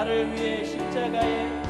나를 위해 십자가에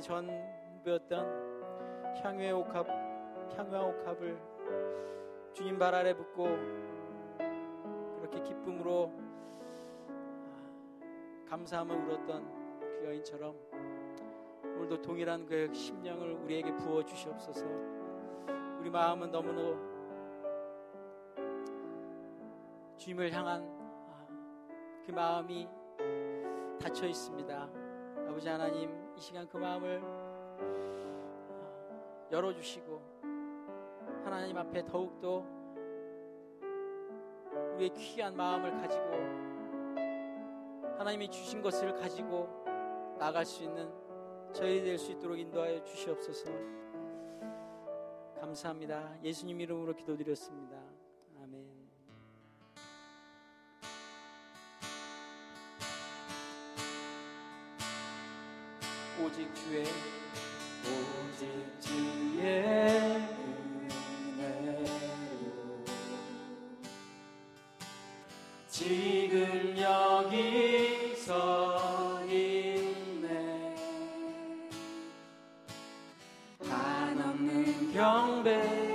자신의 전부였던 향유의 옥합, 향유한 옥합을 주님 발 아래 붙고 그렇게 기쁨으로 감사함을 울었던 그 여인처럼 오늘도 동일한 그 심령을 우리에게 부어 주시옵소서. 우리 마음은 너무나 주님을 향한 아, 그 마음이 닫혀 있습니다. 아버지 하나님, 이 시간 그 마음을 아, 열어주시고 하나님 앞에 더욱더 우리의 귀한 마음을 가지고 하나님이 주신 것을 가지고 나갈 수 있는 저희 될 수 있도록 인도하여 주시옵소서. 감사합니다. 예수님 이름으로 기도드렸습니다. 오직 주의 오직 주의 은혜로. 지금 여기 서 있네. 한없는 경배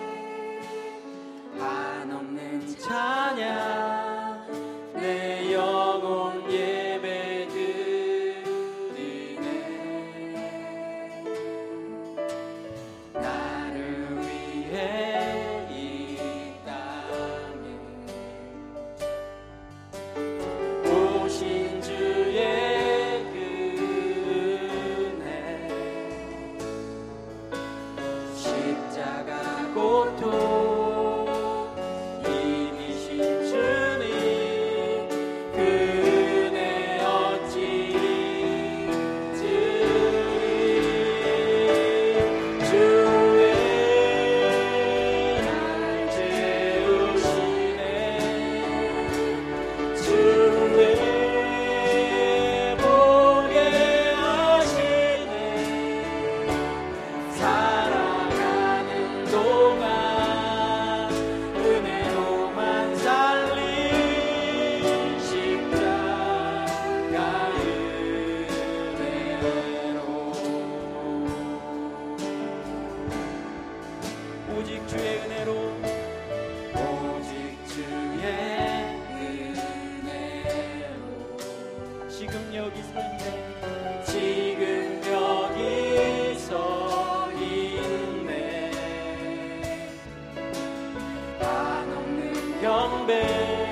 한없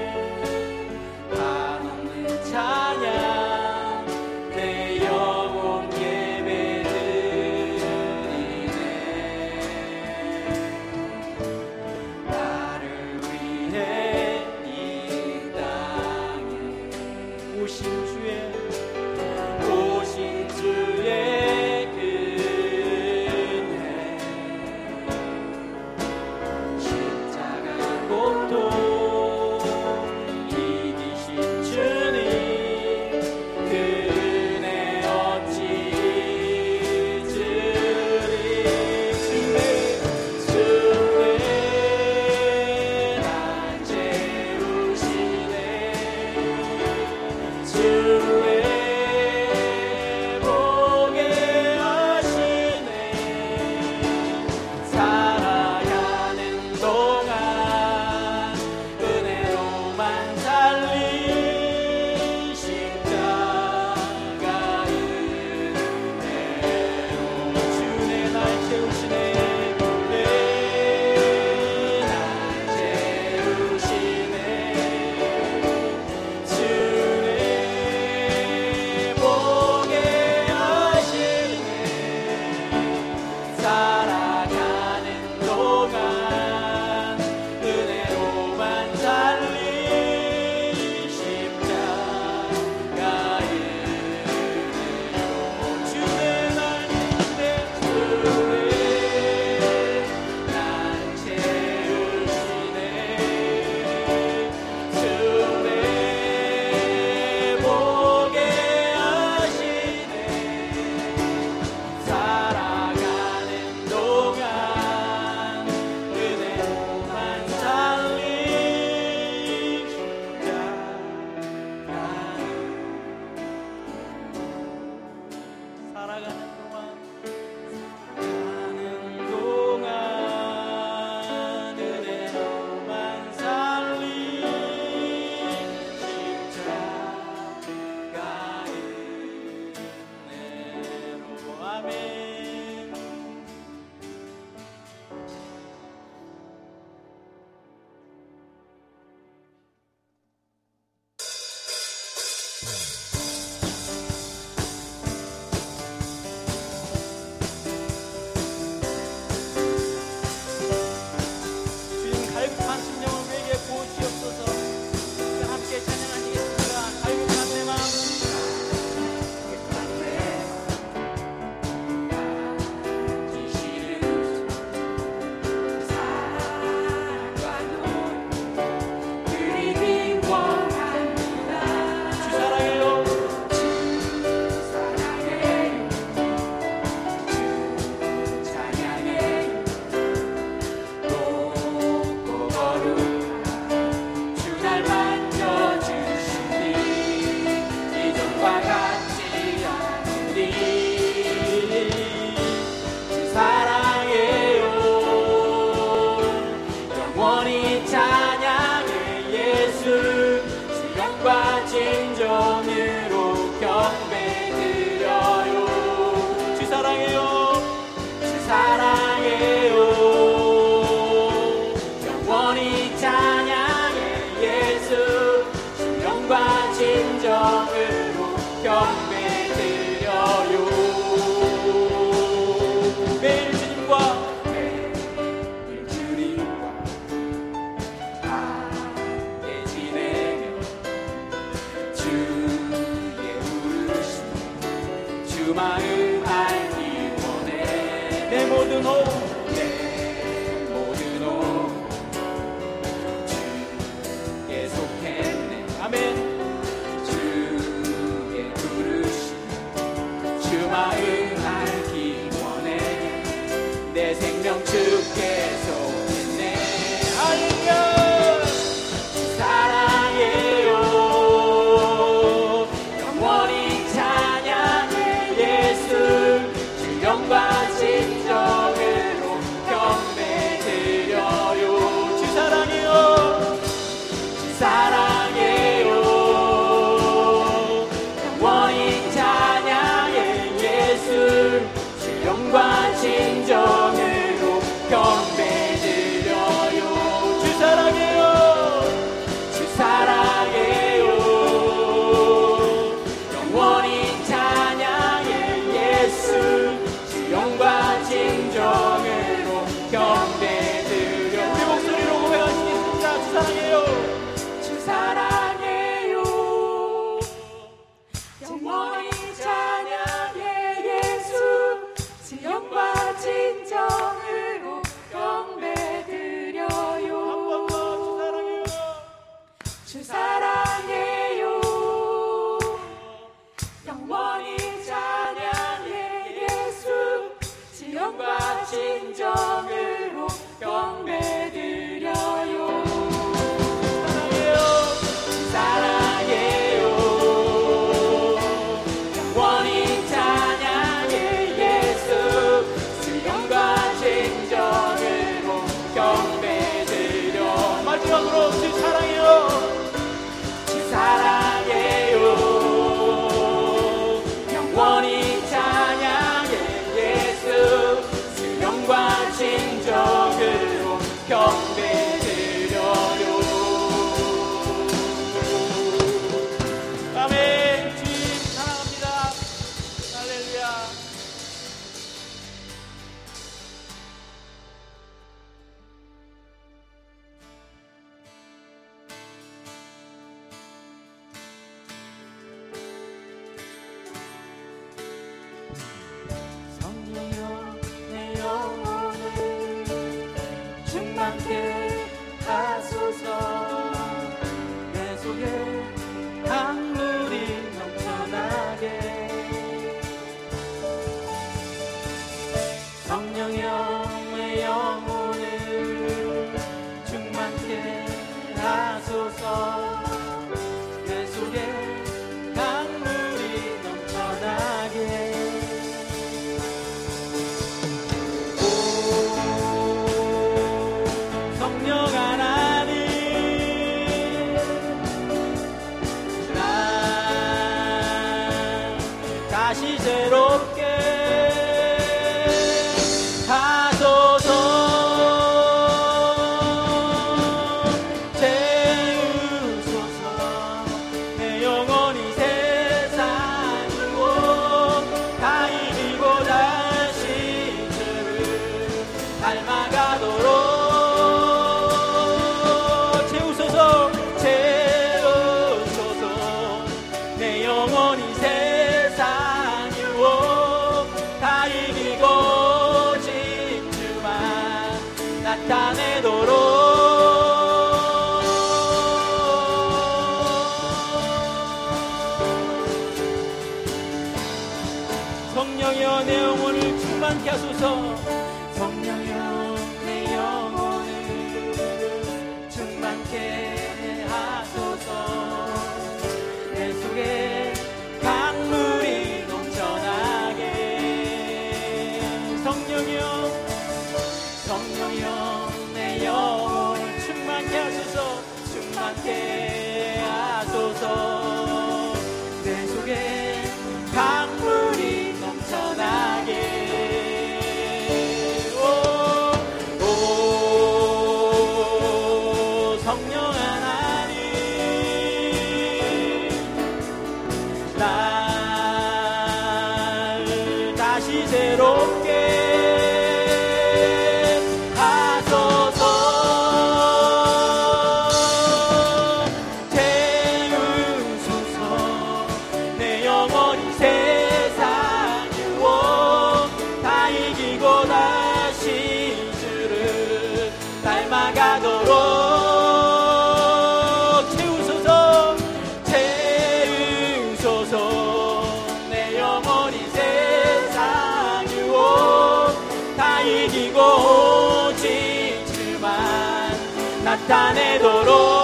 나타내도록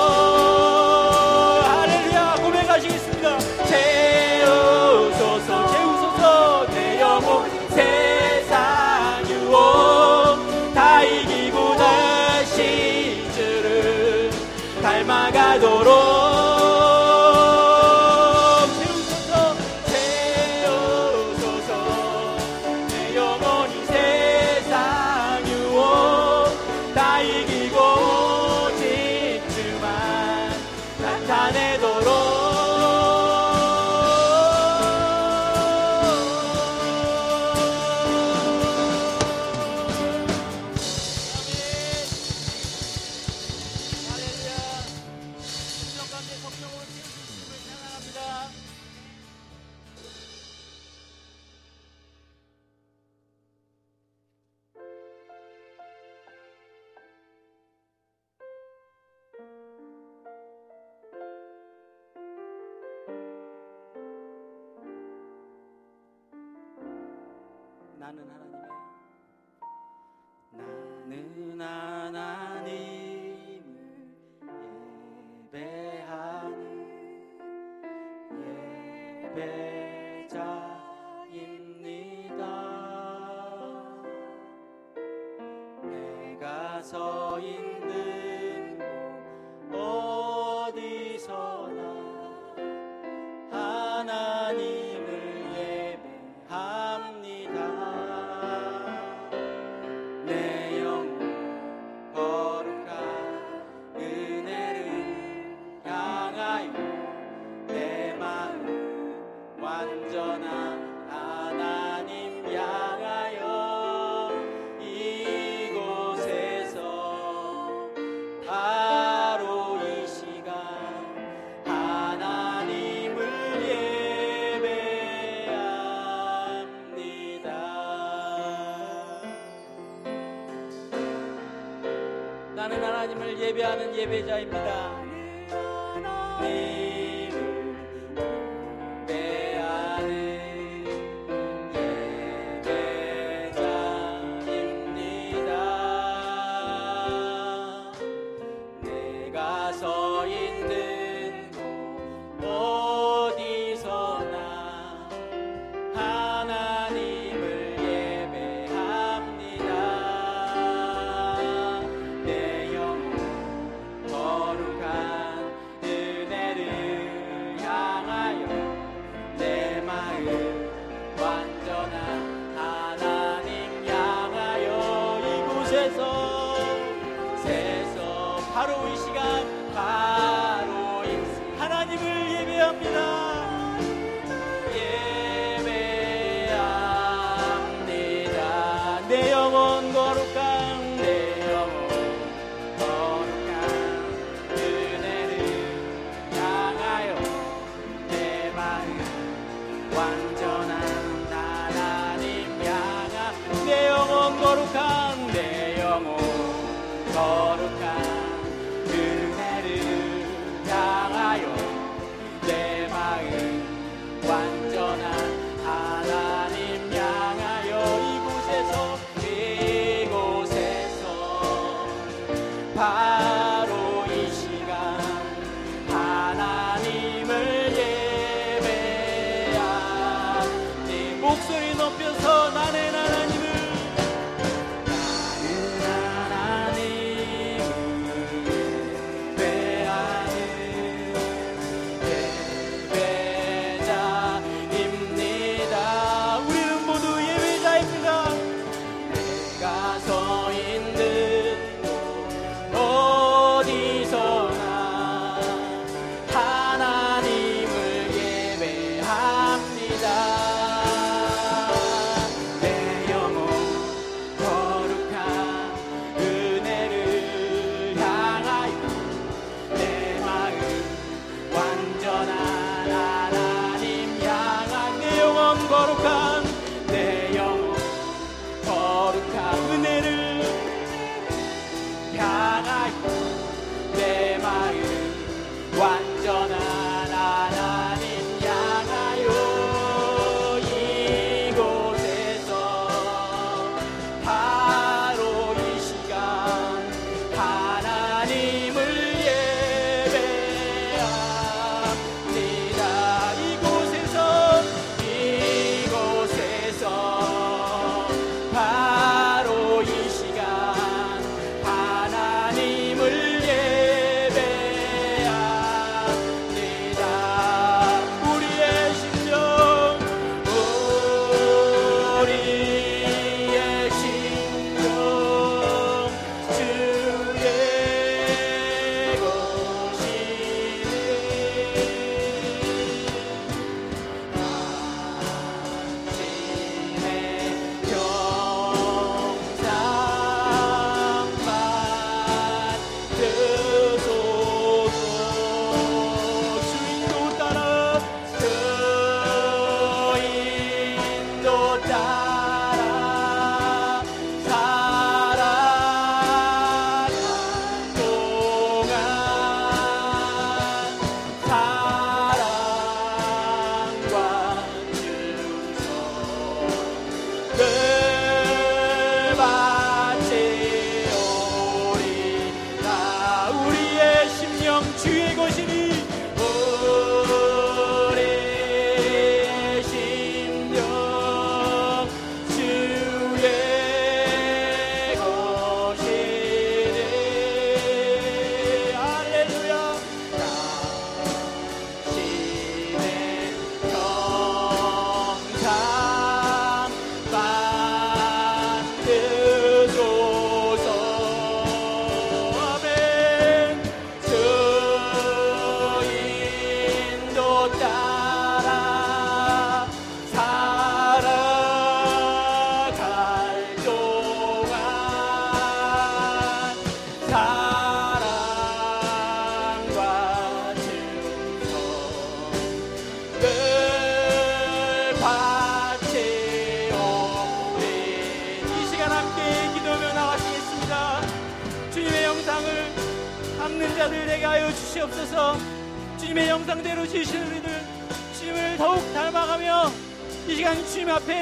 예 하나님을 예배하는 예배자입니다. 네.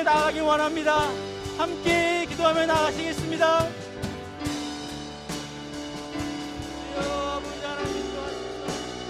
나가기 원합니다. 함께 기도하며 나가시겠습니다